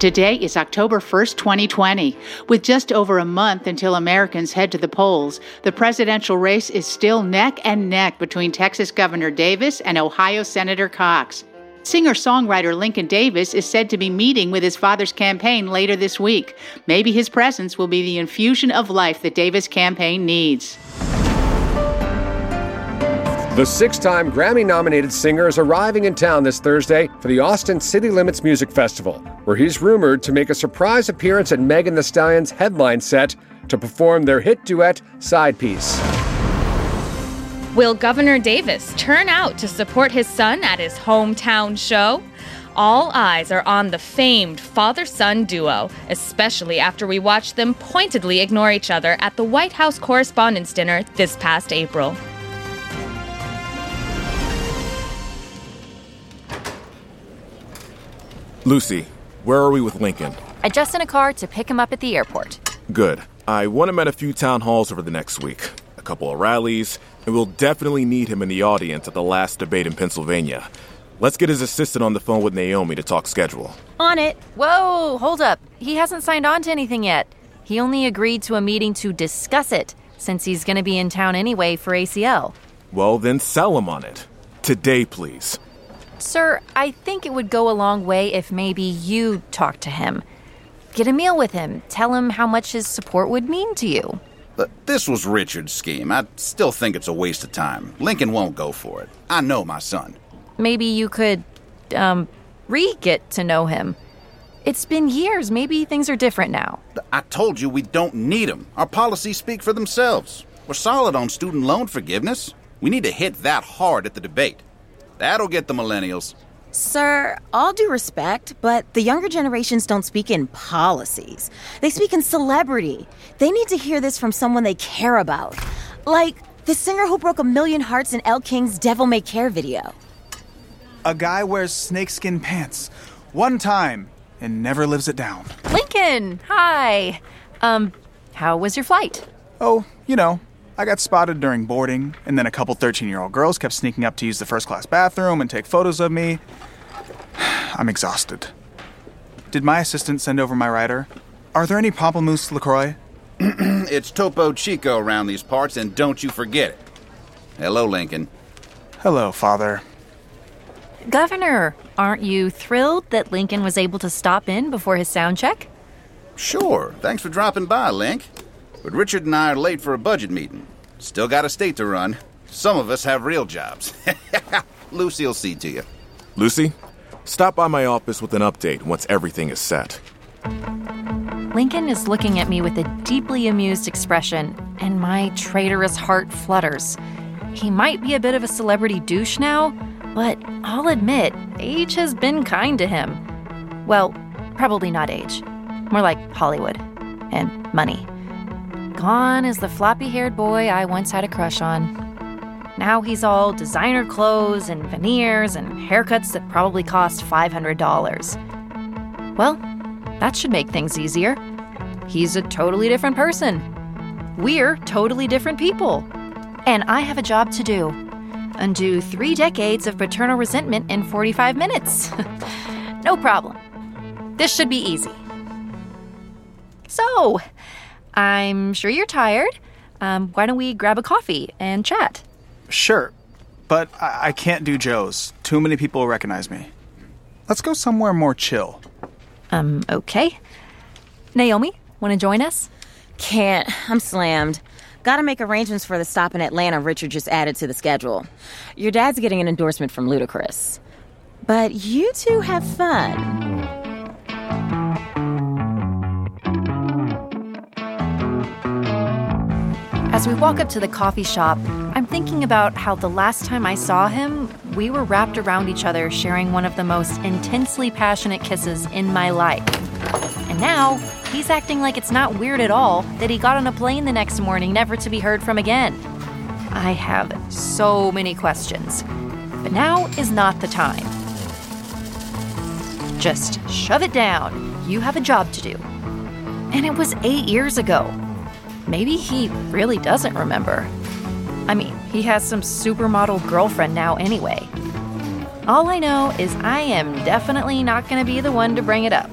Today is October 1st, 2020. With just over a month until Americans head to the polls, the presidential race is still neck and neck between Texas Governor Davis and Ohio Senator Cox. Singer songwriter Lincoln Davis is said to be meeting with his father's campaign later this week. Maybe his presence will be the infusion of life the Davis campaign needs. The six time Grammy nominated singer is arriving in town this Thursday for the Austin City Limits Music Festival, where he's rumored to make a surprise appearance at Megan Thee Stallion's headline set to perform their hit duet, Side Piece. Will Governor Davis turn out to support his son at his hometown show? All eyes are on the famed father son duo, especially after we watched them pointedly ignore each other at the White House Correspondents' Dinner this past April. Lucy, where are we with Lincoln? I just in a car to pick him up at the airport. Good. I want him at a few town halls over the next week, a couple of rallies, and we'll definitely need him in the audience at the last debate in Pennsylvania. Let's get his assistant on the phone with Naomi to talk schedule. On it. Whoa, hold up. He hasn't signed on to anything yet. He only agreed to a meeting to discuss it, since he's going to be in town anyway for ACL. Well, then sell him on it. Today, please. Sir, I think it would go a long way if maybe you talk to him. Get a meal with him. Tell him how much his support would mean to you. But this was Richard's scheme. I still think it's a waste of time. Lincoln won't go for it. I know my son. Maybe you could, um, re get to know him. It's been years. Maybe things are different now. I told you we don't need him. Our policies speak for themselves. We're solid on student loan forgiveness. We need to hit that hard at the debate. That'll get the millennials. Sir, all due respect, but the younger generations don't speak in policies. They speak in celebrity. They need to hear this from someone they care about. Like the singer who broke a million hearts in El King's Devil May Care video. A guy wears snakeskin pants one time and never lives it down. Lincoln, hi. Um, how was your flight? Oh, you know, I got spotted during boarding, and then a couple 13 year old girls kept sneaking up to use the first class bathroom and take photos of me. I'm exhausted. Did my assistant send over my rider? Are there any Pamplemousse LaCroix? it's Topo Chico around these parts, and don't you forget it. Hello, Lincoln. Hello, Father. Governor, aren't you thrilled that Lincoln was able to stop in before his sound check? Sure. Thanks for dropping by, Link. But Richard and I are late for a budget meeting. Still got a state to run. Some of us have real jobs. Lucy will see to you. Lucy, stop by my office with an update once everything is set. Lincoln is looking at me with a deeply amused expression, and my traitorous heart flutters. He might be a bit of a celebrity douche now, but I'll admit, age has been kind to him. Well, probably not age, more like Hollywood and money. Gone is the floppy haired boy I once had a crush on. Now he's all designer clothes and veneers and haircuts that probably cost $500. Well, that should make things easier. He's a totally different person. We're totally different people. And I have a job to do undo three decades of paternal resentment in 45 minutes. no problem. This should be easy. So, I'm sure you're tired. Um, why don't we grab a coffee and chat? Sure, but I-, I can't do Joe's. Too many people recognize me. Let's go somewhere more chill. Um, okay. Naomi, want to join us? Can't. I'm slammed. Gotta make arrangements for the stop in Atlanta Richard just added to the schedule. Your dad's getting an endorsement from Ludacris. But you two have fun. As we walk up to the coffee shop, I'm thinking about how the last time I saw him, we were wrapped around each other sharing one of the most intensely passionate kisses in my life. And now, he's acting like it's not weird at all that he got on a plane the next morning never to be heard from again. I have so many questions, but now is not the time. Just shove it down. You have a job to do. And it was eight years ago. Maybe he really doesn't remember. I mean, he has some supermodel girlfriend now anyway. All I know is I am definitely not going to be the one to bring it up.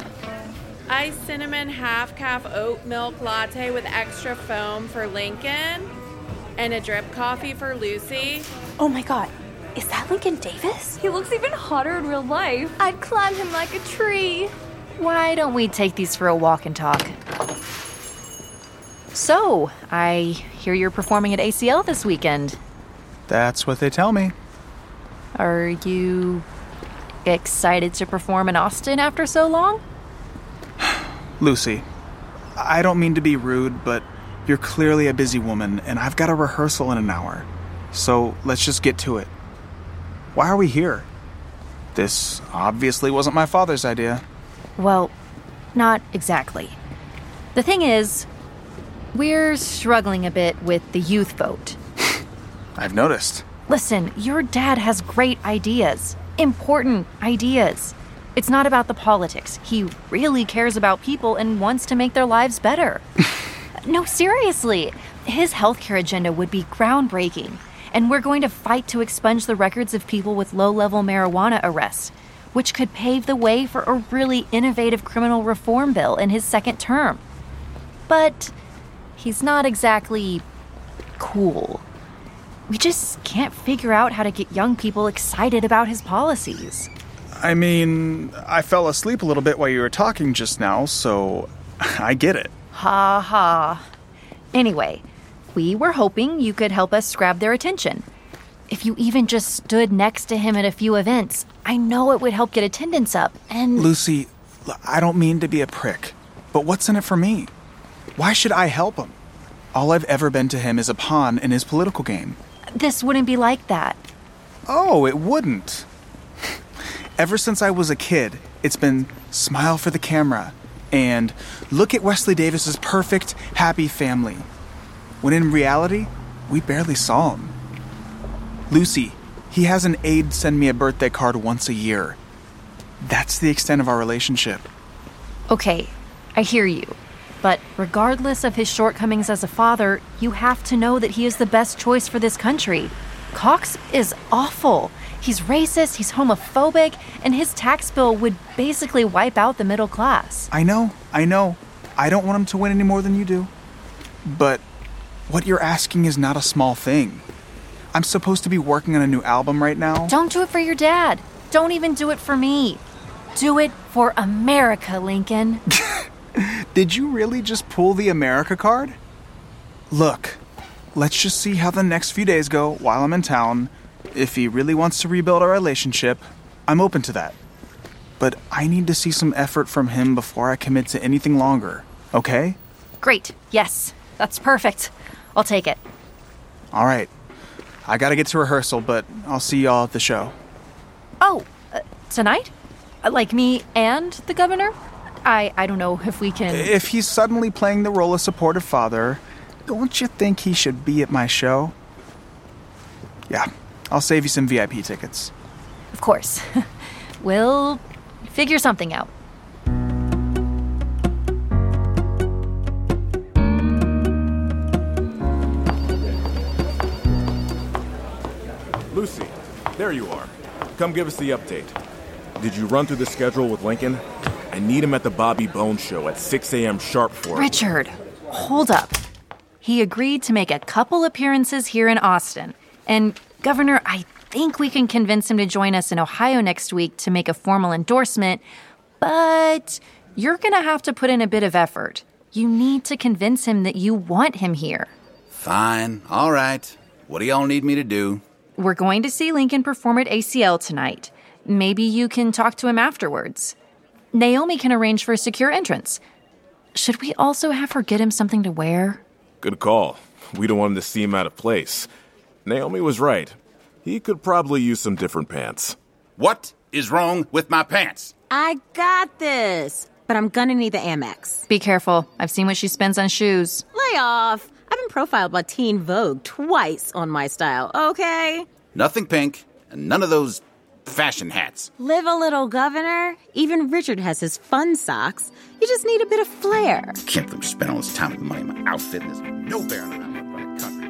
iced cinnamon half caf oat milk latte with extra foam for Lincoln, and a drip coffee for Lucy. Oh my god, is that Lincoln Davis? He looks even hotter in real life. I'd climb him like a tree. Why don't we take these for a walk and talk? So, I hear you're performing at ACL this weekend. That's what they tell me. Are you excited to perform in Austin after so long? Lucy, I don't mean to be rude, but you're clearly a busy woman, and I've got a rehearsal in an hour. So let's just get to it. Why are we here? This obviously wasn't my father's idea. Well, not exactly. The thing is, we're struggling a bit with the youth vote. I've noticed. Listen, your dad has great ideas, important ideas. It's not about the politics. He really cares about people and wants to make their lives better. no, seriously. His healthcare agenda would be groundbreaking, and we're going to fight to expunge the records of people with low level marijuana arrests, which could pave the way for a really innovative criminal reform bill in his second term. But he's not exactly cool. We just can't figure out how to get young people excited about his policies. I mean, I fell asleep a little bit while you were talking just now, so I get it. Ha ha. Anyway, we were hoping you could help us grab their attention. If you even just stood next to him at a few events, I know it would help get attendance up. And Lucy, I don't mean to be a prick, but what's in it for me? Why should I help him? All I've ever been to him is a pawn in his political game. this wouldn't be like that. Oh, it wouldn't. Ever since I was a kid, it's been smile for the camera and look at Wesley Davis's perfect, happy family. When in reality, we barely saw him. Lucy, he has an aide send me a birthday card once a year. That's the extent of our relationship. Okay, I hear you. But regardless of his shortcomings as a father, you have to know that he is the best choice for this country. Cox is awful. He's racist, he's homophobic, and his tax bill would basically wipe out the middle class. I know, I know. I don't want him to win any more than you do. But what you're asking is not a small thing. I'm supposed to be working on a new album right now. Don't do it for your dad. Don't even do it for me. Do it for America, Lincoln. Did you really just pull the America card? Look, let's just see how the next few days go while I'm in town. If he really wants to rebuild our relationship, I'm open to that. But I need to see some effort from him before I commit to anything longer, okay? Great. Yes, that's perfect. I'll take it. All right. I gotta get to rehearsal, but I'll see y'all at the show. Oh, uh, tonight? Uh, Like me and the governor? I I don't know if we can. If he's suddenly playing the role of supportive father, don't you think he should be at my show? Yeah, I'll save you some VIP tickets. Of course. we'll figure something out. Lucy, there you are. Come give us the update. Did you run through the schedule with Lincoln? I need him at the Bobby Bones show at 6 a.m. sharp for Richard, hold up. He agreed to make a couple appearances here in Austin. And, Governor, I think we can convince him to join us in Ohio next week to make a formal endorsement, but you're gonna have to put in a bit of effort. You need to convince him that you want him here. Fine, all right. What do y'all need me to do? We're going to see Lincoln perform at ACL tonight. Maybe you can talk to him afterwards. Naomi can arrange for a secure entrance. Should we also have her get him something to wear? Good call. We don't want him to seem out of place. Naomi was right. He could probably use some different pants. What is wrong with my pants? I got this, but I'm gonna need the Amex. Be careful. I've seen what she spends on shoes. Lay off. I've been profiled by Teen Vogue twice on my style, okay? Nothing pink, and none of those fashion hats. Live a little, Governor. Even Richard has his fun socks. You just need a bit of flair. Can't believe all this time and money on my outfit and there's no bearing on my country.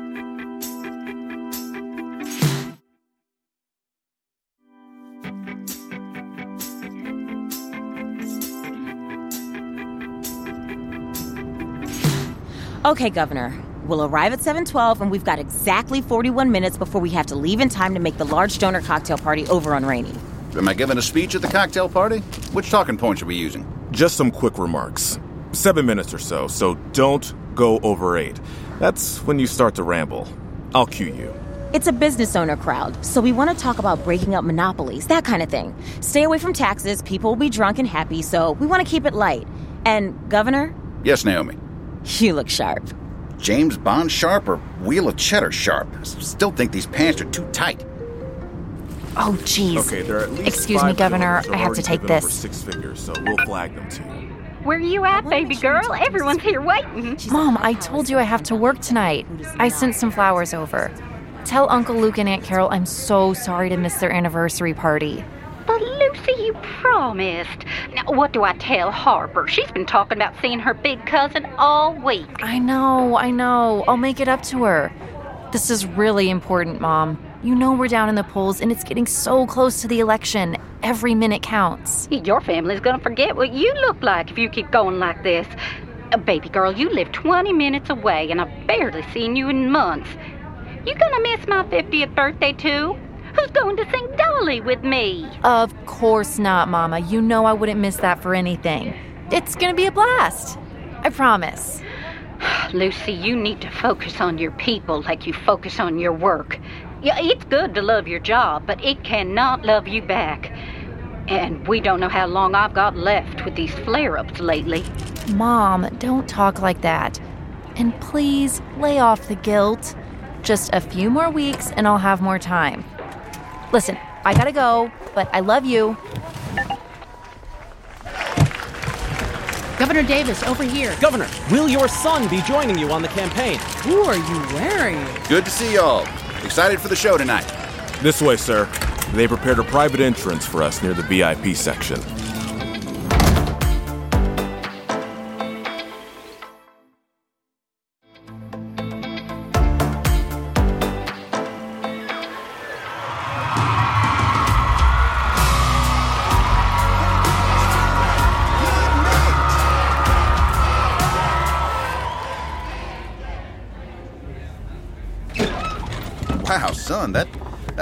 Okay, Governor, We'll arrive at 7:12 and we've got exactly 41 minutes before we have to leave in time to make the large donor cocktail party over on Rainey. Am I giving a speech at the cocktail party? Which talking points are we using? Just some quick remarks. Seven minutes or so, so don't go over eight. That's when you start to ramble. I'll cue you. It's a business owner crowd, so we want to talk about breaking up monopolies, that kind of thing. Stay away from taxes, people will be drunk and happy, so we want to keep it light. And, Governor, Yes, Naomi. you look sharp. James Bond sharp or Wheel of Cheddar sharp? I still think these pants are too tight. Oh, jeez. Okay, there are at least Excuse me, Governor. I have to take given over this. six figures, so we'll flag them to you. Where you at, baby girl? Everyone's here waiting. Mom, I told you I have to work tonight. I sent some flowers over. Tell Uncle Luke and Aunt Carol I'm so sorry to miss their anniversary party. But Lucy, you promised. Now, what do I tell Harper? She's been talking about seeing her big cousin all week. I know, I know. I'll make it up to her. This is really important, Mom. You know we're down in the polls and it's getting so close to the election. Every minute counts. Your family's gonna forget what you look like if you keep going like this. Uh, baby girl, you live 20 minutes away, and I've barely seen you in months. You gonna miss my 50th birthday too? Who's going to sing Dolly with me? Of course not, Mama. You know I wouldn't miss that for anything. It's gonna be a blast. I promise. Lucy, you need to focus on your people like you focus on your work. Yeah, it's good to love your job, but it cannot love you back. And we don't know how long I've got left with these flare ups lately. Mom, don't talk like that. And please lay off the guilt. Just a few more weeks and I'll have more time. Listen, I gotta go, but I love you. Governor Davis, over here. Governor, will your son be joining you on the campaign? Who are you wearing? Good to see y'all. Excited for the show tonight. This way, sir. They prepared a private entrance for us near the VIP section.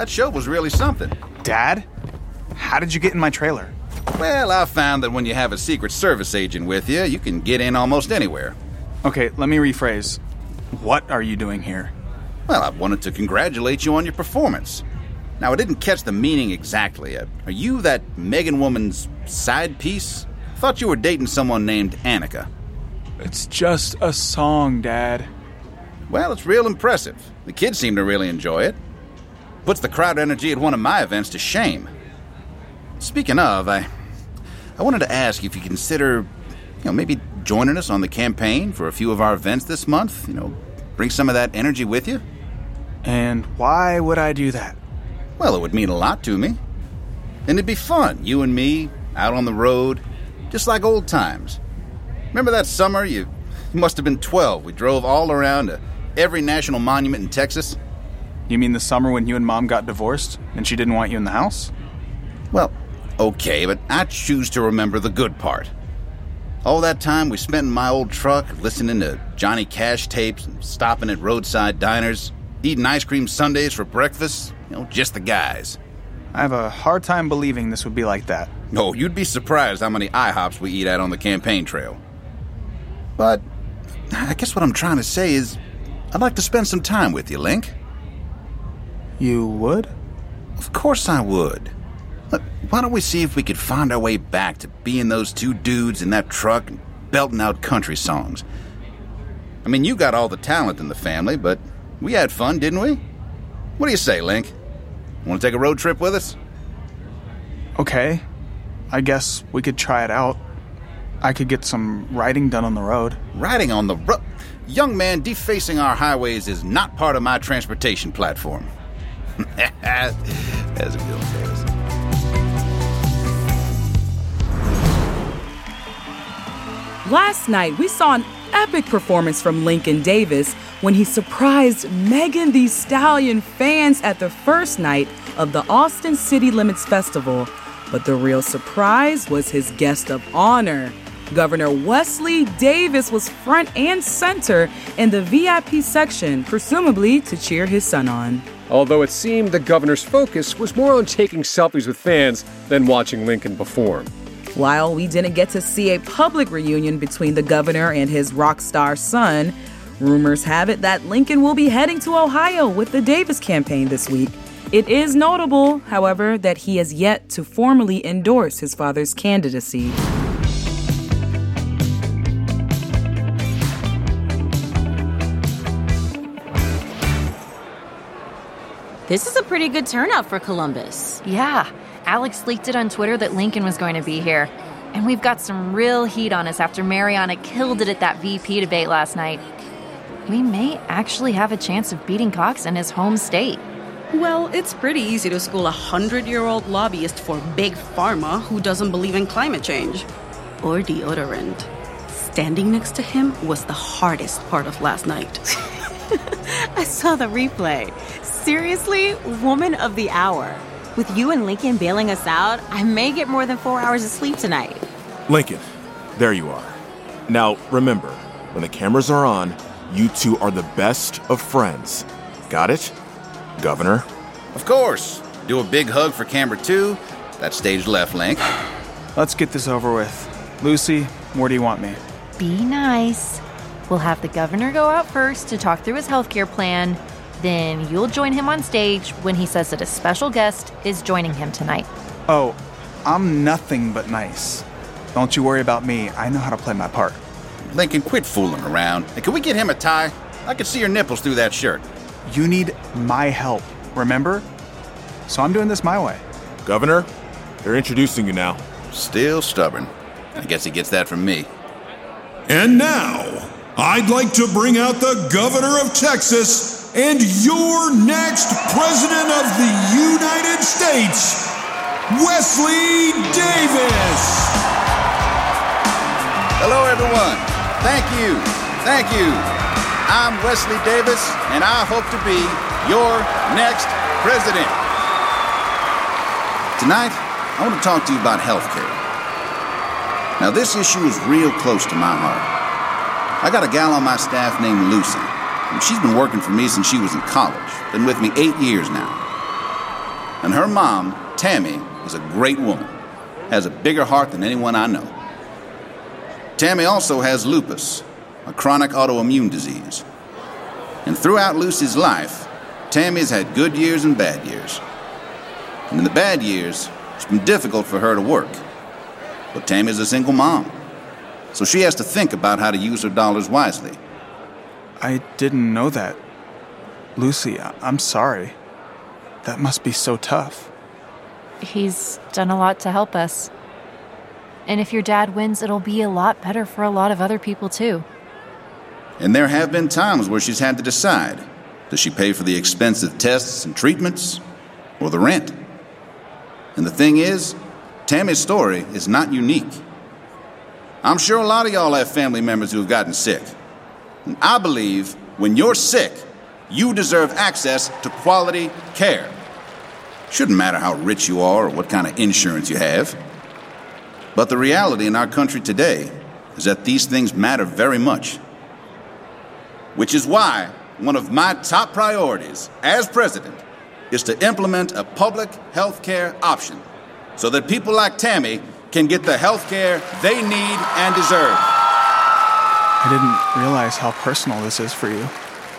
That show was really something. Dad? How did you get in my trailer? Well, I found that when you have a Secret Service agent with you, you can get in almost anywhere. Okay, let me rephrase. What are you doing here? Well, I wanted to congratulate you on your performance. Now, I didn't catch the meaning exactly. Uh, Are you that Megan woman's side piece? Thought you were dating someone named Annika. It's just a song, Dad. Well, it's real impressive. The kids seem to really enjoy it. Puts the crowd energy at one of my events to shame. Speaking of, I I wanted to ask if you consider, you know, maybe joining us on the campaign for a few of our events this month, you know, bring some of that energy with you. And why would I do that? Well, it would mean a lot to me. And it'd be fun, you and me, out on the road, just like old times. Remember that summer? You, you must have been 12. We drove all around to every national monument in Texas. You mean the summer when you and Mom got divorced and she didn't want you in the house? Well, okay, but I choose to remember the good part. All that time we spent in my old truck listening to Johnny Cash tapes and stopping at roadside diners, eating ice cream sundaes for breakfast, you know, just the guys. I have a hard time believing this would be like that. No, you'd be surprised how many IHOPs we eat at on the campaign trail. But I guess what I'm trying to say is I'd like to spend some time with you, Link. You would? Of course I would. Look, why don't we see if we could find our way back to being those two dudes in that truck and belting out country songs? I mean, you got all the talent in the family, but we had fun, didn't we? What do you say, Link? Want to take a road trip with us? Okay. I guess we could try it out. I could get some writing done on the road. Riding on the road? Young man, defacing our highways is not part of my transportation platform. That's a good. Last night, we saw an epic performance from Lincoln Davis when he surprised Megan Thee Stallion fans at the first night of the Austin City Limits Festival. But the real surprise was his guest of honor, Governor Wesley Davis was front and center in the VIP section, presumably to cheer his son on. Although it seemed the governor's focus was more on taking selfies with fans than watching Lincoln perform. While we didn't get to see a public reunion between the governor and his rock star son, rumors have it that Lincoln will be heading to Ohio with the Davis campaign this week. It is notable, however, that he has yet to formally endorse his father's candidacy. This is a pretty good turnout for Columbus. Yeah, Alex leaked it on Twitter that Lincoln was going to be here. And we've got some real heat on us after Mariana killed it at that VP debate last night. We may actually have a chance of beating Cox in his home state. Well, it's pretty easy to school a hundred year old lobbyist for Big Pharma who doesn't believe in climate change. Or deodorant. Standing next to him was the hardest part of last night. I saw the replay. Seriously, woman of the hour. With you and Lincoln bailing us out, I may get more than four hours of sleep tonight. Lincoln, there you are. Now, remember, when the cameras are on, you two are the best of friends. Got it? Governor? Of course. Do a big hug for camera two. That stage left, Link. Let's get this over with. Lucy, where do you want me? Be nice. We'll have the governor go out first to talk through his healthcare plan. Then you'll join him on stage when he says that a special guest is joining him tonight. Oh, I'm nothing but nice. Don't you worry about me. I know how to play my part. Lincoln, quit fooling around. And can we get him a tie? I can see your nipples through that shirt. You need my help, remember? So I'm doing this my way. Governor, they're introducing you now. Still stubborn. I guess he gets that from me. And now, I'd like to bring out the governor of Texas and your next president of the United States, Wesley Davis. Hello, everyone. Thank you. Thank you. I'm Wesley Davis, and I hope to be your next president. Tonight, I want to talk to you about healthcare. Now, this issue is real close to my heart. I got a gal on my staff named Lucy. She's been working for me since she was in college. Been with me eight years now. And her mom, Tammy, is a great woman. Has a bigger heart than anyone I know. Tammy also has lupus, a chronic autoimmune disease. And throughout Lucy's life, Tammy's had good years and bad years. And in the bad years, it's been difficult for her to work. But Tammy's a single mom, so she has to think about how to use her dollars wisely. I didn't know that. Lucy, I- I'm sorry. That must be so tough. He's done a lot to help us. And if your dad wins, it'll be a lot better for a lot of other people, too. And there have been times where she's had to decide does she pay for the expensive tests and treatments or the rent? And the thing is, Tammy's story is not unique. I'm sure a lot of y'all have family members who have gotten sick. And I believe when you're sick, you deserve access to quality care. Shouldn't matter how rich you are or what kind of insurance you have. But the reality in our country today is that these things matter very much. Which is why one of my top priorities as president is to implement a public health care option so that people like Tammy can get the health care they need and deserve. I didn't realize how personal this is for you.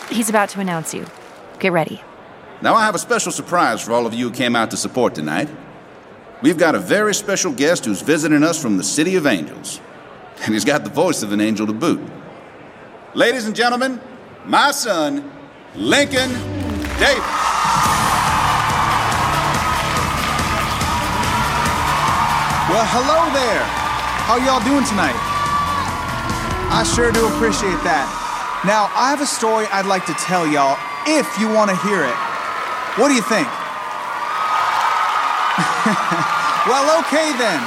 He's about to announce you. Get ready. Now, I have a special surprise for all of you who came out to support tonight. We've got a very special guest who's visiting us from the City of Angels. And he's got the voice of an angel to boot. Ladies and gentlemen, my son, Lincoln Davis. Well, hello there. How y'all doing tonight? I sure do appreciate that. Now, I have a story I'd like to tell y'all if you want to hear it. What do you think? well, okay then.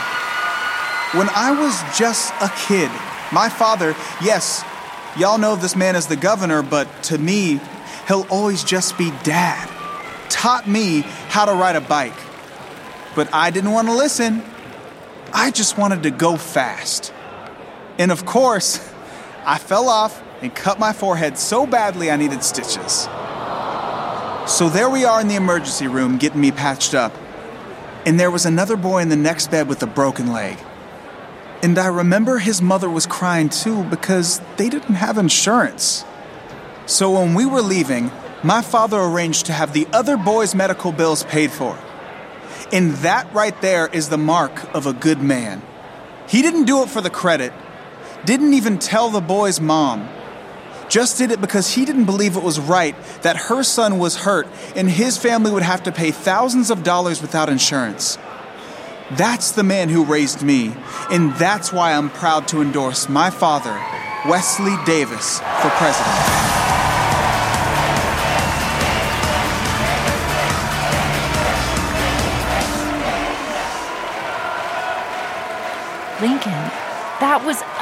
When I was just a kid, my father, yes, y'all know this man as the governor, but to me, he'll always just be dad, taught me how to ride a bike. But I didn't want to listen. I just wanted to go fast. And of course, I fell off and cut my forehead so badly I needed stitches. So there we are in the emergency room getting me patched up. And there was another boy in the next bed with a broken leg. And I remember his mother was crying too because they didn't have insurance. So when we were leaving, my father arranged to have the other boy's medical bills paid for. And that right there is the mark of a good man. He didn't do it for the credit, didn't even tell the boy's mom. Just did it because he didn't believe it was right that her son was hurt and his family would have to pay thousands of dollars without insurance. That's the man who raised me, and that's why I'm proud to endorse my father, Wesley Davis, for president.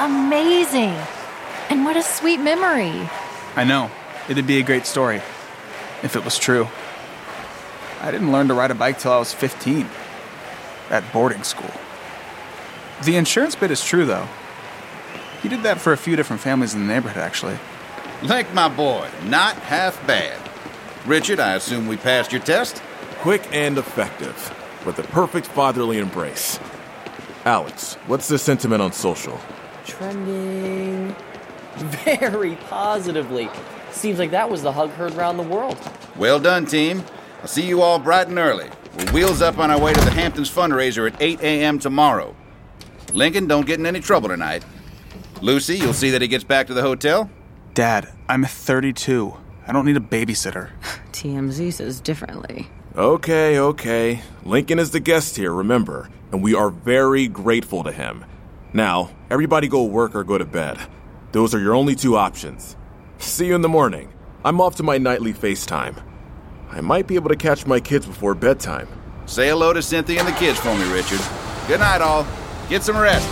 Amazing. And what a sweet memory. I know. It'd be a great story if it was true. I didn't learn to ride a bike till I was 15 at boarding school. The insurance bit is true, though. He did that for a few different families in the neighborhood, actually. Link, my boy, not half bad. Richard, I assume we passed your test? Quick and effective, with the perfect fatherly embrace. Alex, what's the sentiment on social? Trending very positively. Seems like that was the hug heard around the world. Well done, team. I'll see you all bright and early. We're wheels up on our way to the Hamptons fundraiser at 8 a.m. tomorrow. Lincoln, don't get in any trouble tonight. Lucy, you'll see that he gets back to the hotel. Dad, I'm 32. I don't need a babysitter. TMZ says differently. Okay, okay. Lincoln is the guest here, remember, and we are very grateful to him. Now, everybody go work or go to bed. Those are your only two options. See you in the morning. I'm off to my nightly FaceTime. I might be able to catch my kids before bedtime. Say hello to Cynthia and the kids for me, Richard. Good night, all. Get some rest.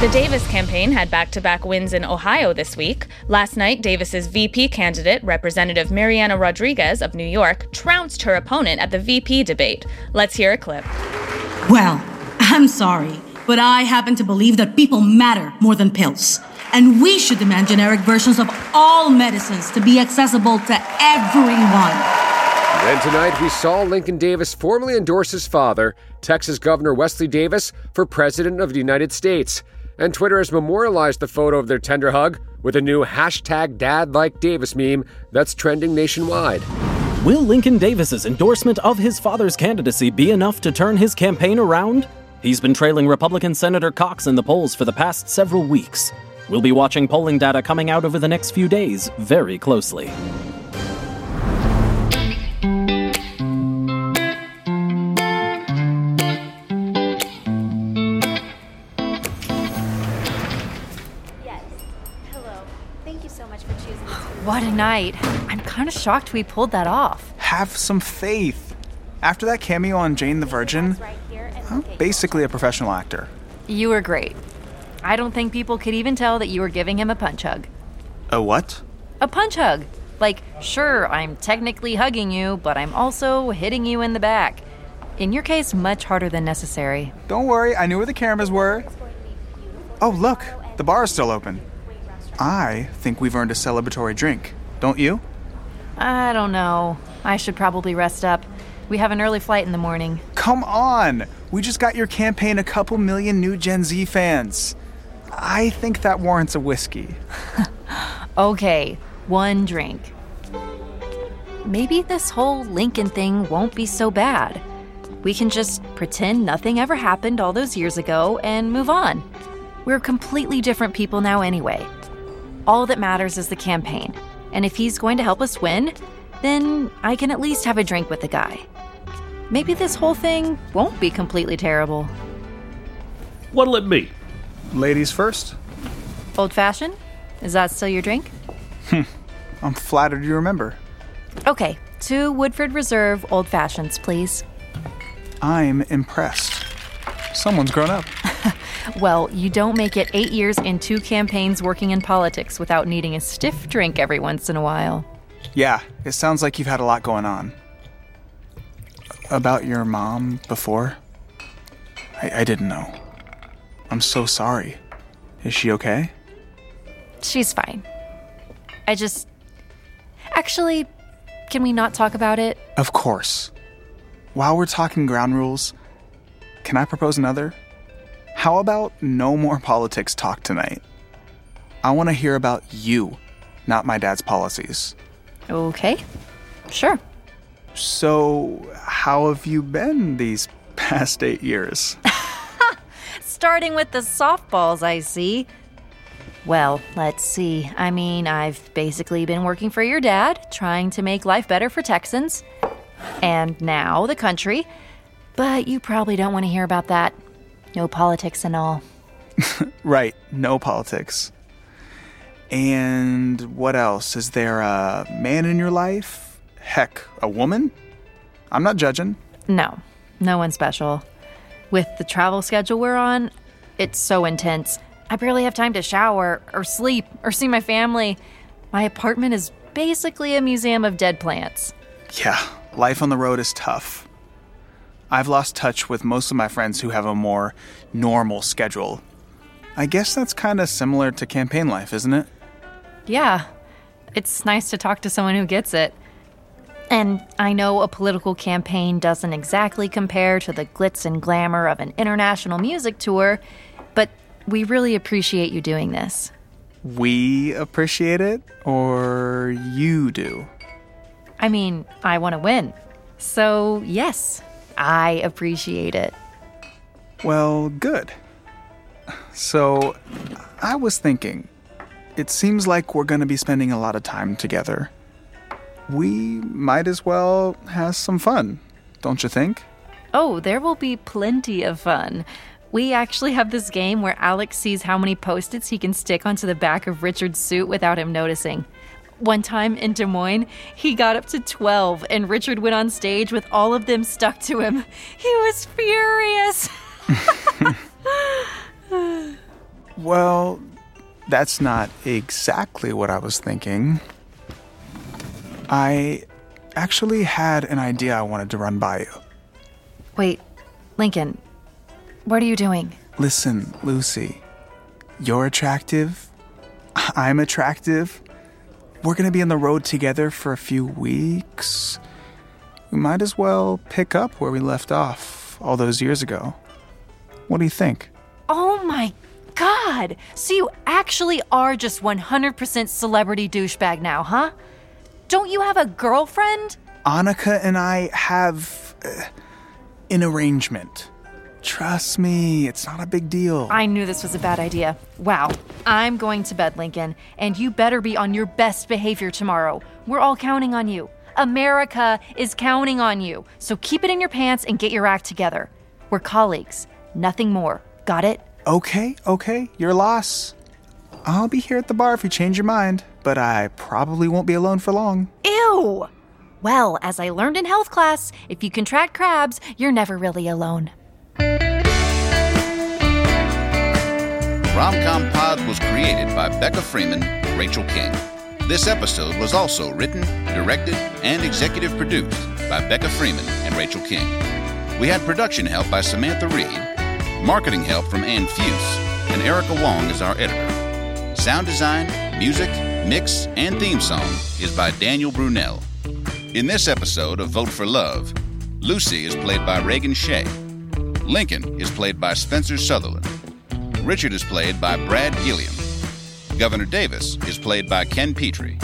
The Davis campaign had back to back wins in Ohio this week. Last night, Davis's VP candidate, Representative Mariana Rodriguez of New York, trounced her opponent at the VP debate. Let's hear a clip. Well, I'm sorry, but I happen to believe that people matter more than pills. And we should demand generic versions of all medicines to be accessible to everyone. Then tonight, we saw Lincoln Davis formally endorse his father, Texas Governor Wesley Davis, for President of the United States and Twitter has memorialized the photo of their tender hug with a new hashtag Dad Like Davis meme that's trending nationwide. Will Lincoln Davis's endorsement of his father's candidacy be enough to turn his campaign around? He's been trailing Republican Senator Cox in the polls for the past several weeks. We'll be watching polling data coming out over the next few days very closely. What a night. I'm kind of shocked we pulled that off. Have some faith. After that cameo on Jane the Virgin, I'm basically a professional actor. You were great. I don't think people could even tell that you were giving him a punch hug. A what? A punch hug. Like, sure, I'm technically hugging you, but I'm also hitting you in the back. In your case, much harder than necessary. Don't worry, I knew where the cameras were. Oh, look, the bar is still open. I think we've earned a celebratory drink, don't you? I don't know. I should probably rest up. We have an early flight in the morning. Come on! We just got your campaign a couple million new Gen Z fans. I think that warrants a whiskey. okay, one drink. Maybe this whole Lincoln thing won't be so bad. We can just pretend nothing ever happened all those years ago and move on. We're completely different people now, anyway. All that matters is the campaign. And if he's going to help us win, then I can at least have a drink with the guy. Maybe this whole thing won't be completely terrible. What'll it be? Ladies first. Old fashioned? Is that still your drink? Hmm. I'm flattered you remember. Okay, two Woodford Reserve old fashions, please. I'm impressed. Someone's grown up. Well, you don't make it eight years and two campaigns working in politics without needing a stiff drink every once in a while. Yeah, it sounds like you've had a lot going on. about your mom before? I, I didn't know. I'm so sorry. Is she okay? She's fine. I just. Actually, can we not talk about it? Of course. While we're talking ground rules, can I propose another? How about no more politics talk tonight? I want to hear about you, not my dad's policies. Okay. Sure. So, how have you been these past eight years? Starting with the softballs, I see. Well, let's see. I mean, I've basically been working for your dad, trying to make life better for Texans. And now the country. But you probably don't want to hear about that. No politics and all. right, no politics. And what else? Is there a man in your life? Heck, a woman? I'm not judging. No, no one special. With the travel schedule we're on, it's so intense. I barely have time to shower or sleep or see my family. My apartment is basically a museum of dead plants. Yeah, life on the road is tough. I've lost touch with most of my friends who have a more normal schedule. I guess that's kind of similar to campaign life, isn't it? Yeah, it's nice to talk to someone who gets it. And I know a political campaign doesn't exactly compare to the glitz and glamour of an international music tour, but we really appreciate you doing this. We appreciate it, or you do? I mean, I want to win. So, yes, I appreciate it. Well, good. So, I was thinking, it seems like we're going to be spending a lot of time together. We might as well have some fun, don't you think? Oh, there will be plenty of fun. We actually have this game where Alex sees how many post its he can stick onto the back of Richard's suit without him noticing. One time in Des Moines, he got up to 12, and Richard went on stage with all of them stuck to him. He was furious. well, that's not exactly what I was thinking. I actually had an idea I wanted to run by you. Wait, Lincoln, what are you doing? Listen, Lucy, you're attractive. I'm attractive. We're going to be on the road together for a few weeks. We might as well pick up where we left off all those years ago. What do you think? Oh my god! So you actually are just 100% celebrity douchebag now, huh? Don't you have a girlfriend? Annika and I have uh, an arrangement. Trust me, it's not a big deal. I knew this was a bad idea. Wow. I'm going to bed, Lincoln, and you better be on your best behavior tomorrow. We're all counting on you. America is counting on you. So keep it in your pants and get your act together. We're colleagues, nothing more. Got it? Okay, okay, your loss. I'll be here at the bar if you change your mind, but I probably won't be alone for long. Ew! Well, as I learned in health class, if you contract crabs, you're never really alone. Romcom Pod was created by Becca Freeman, Rachel King. This episode was also written, directed, and executive produced by Becca Freeman and Rachel King. We had production help by Samantha Reed, marketing help from Ann Fuse, and Erica Wong is our editor. Sound design, music, mix, and theme song is by Daniel Brunel. In this episode of Vote for Love, Lucy is played by Reagan Shea. Lincoln is played by Spencer Sutherland. Richard is played by Brad Gilliam. Governor Davis is played by Ken Petrie.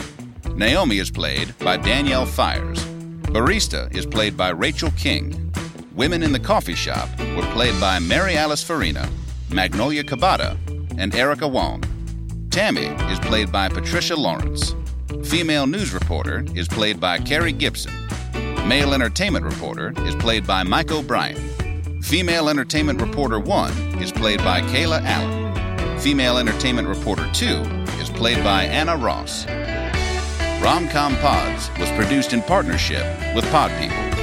Naomi is played by Danielle Fires. Barista is played by Rachel King. Women in the Coffee Shop were played by Mary Alice Farina, Magnolia Cabada, and Erica Wong. Tammy is played by Patricia Lawrence. Female news reporter is played by Carrie Gibson. Male entertainment reporter is played by Mike O'Brien. Female Entertainment Reporter 1 is played by Kayla Allen. Female Entertainment Reporter 2 is played by Anna Ross. Romcom Pods was produced in partnership with Pod People.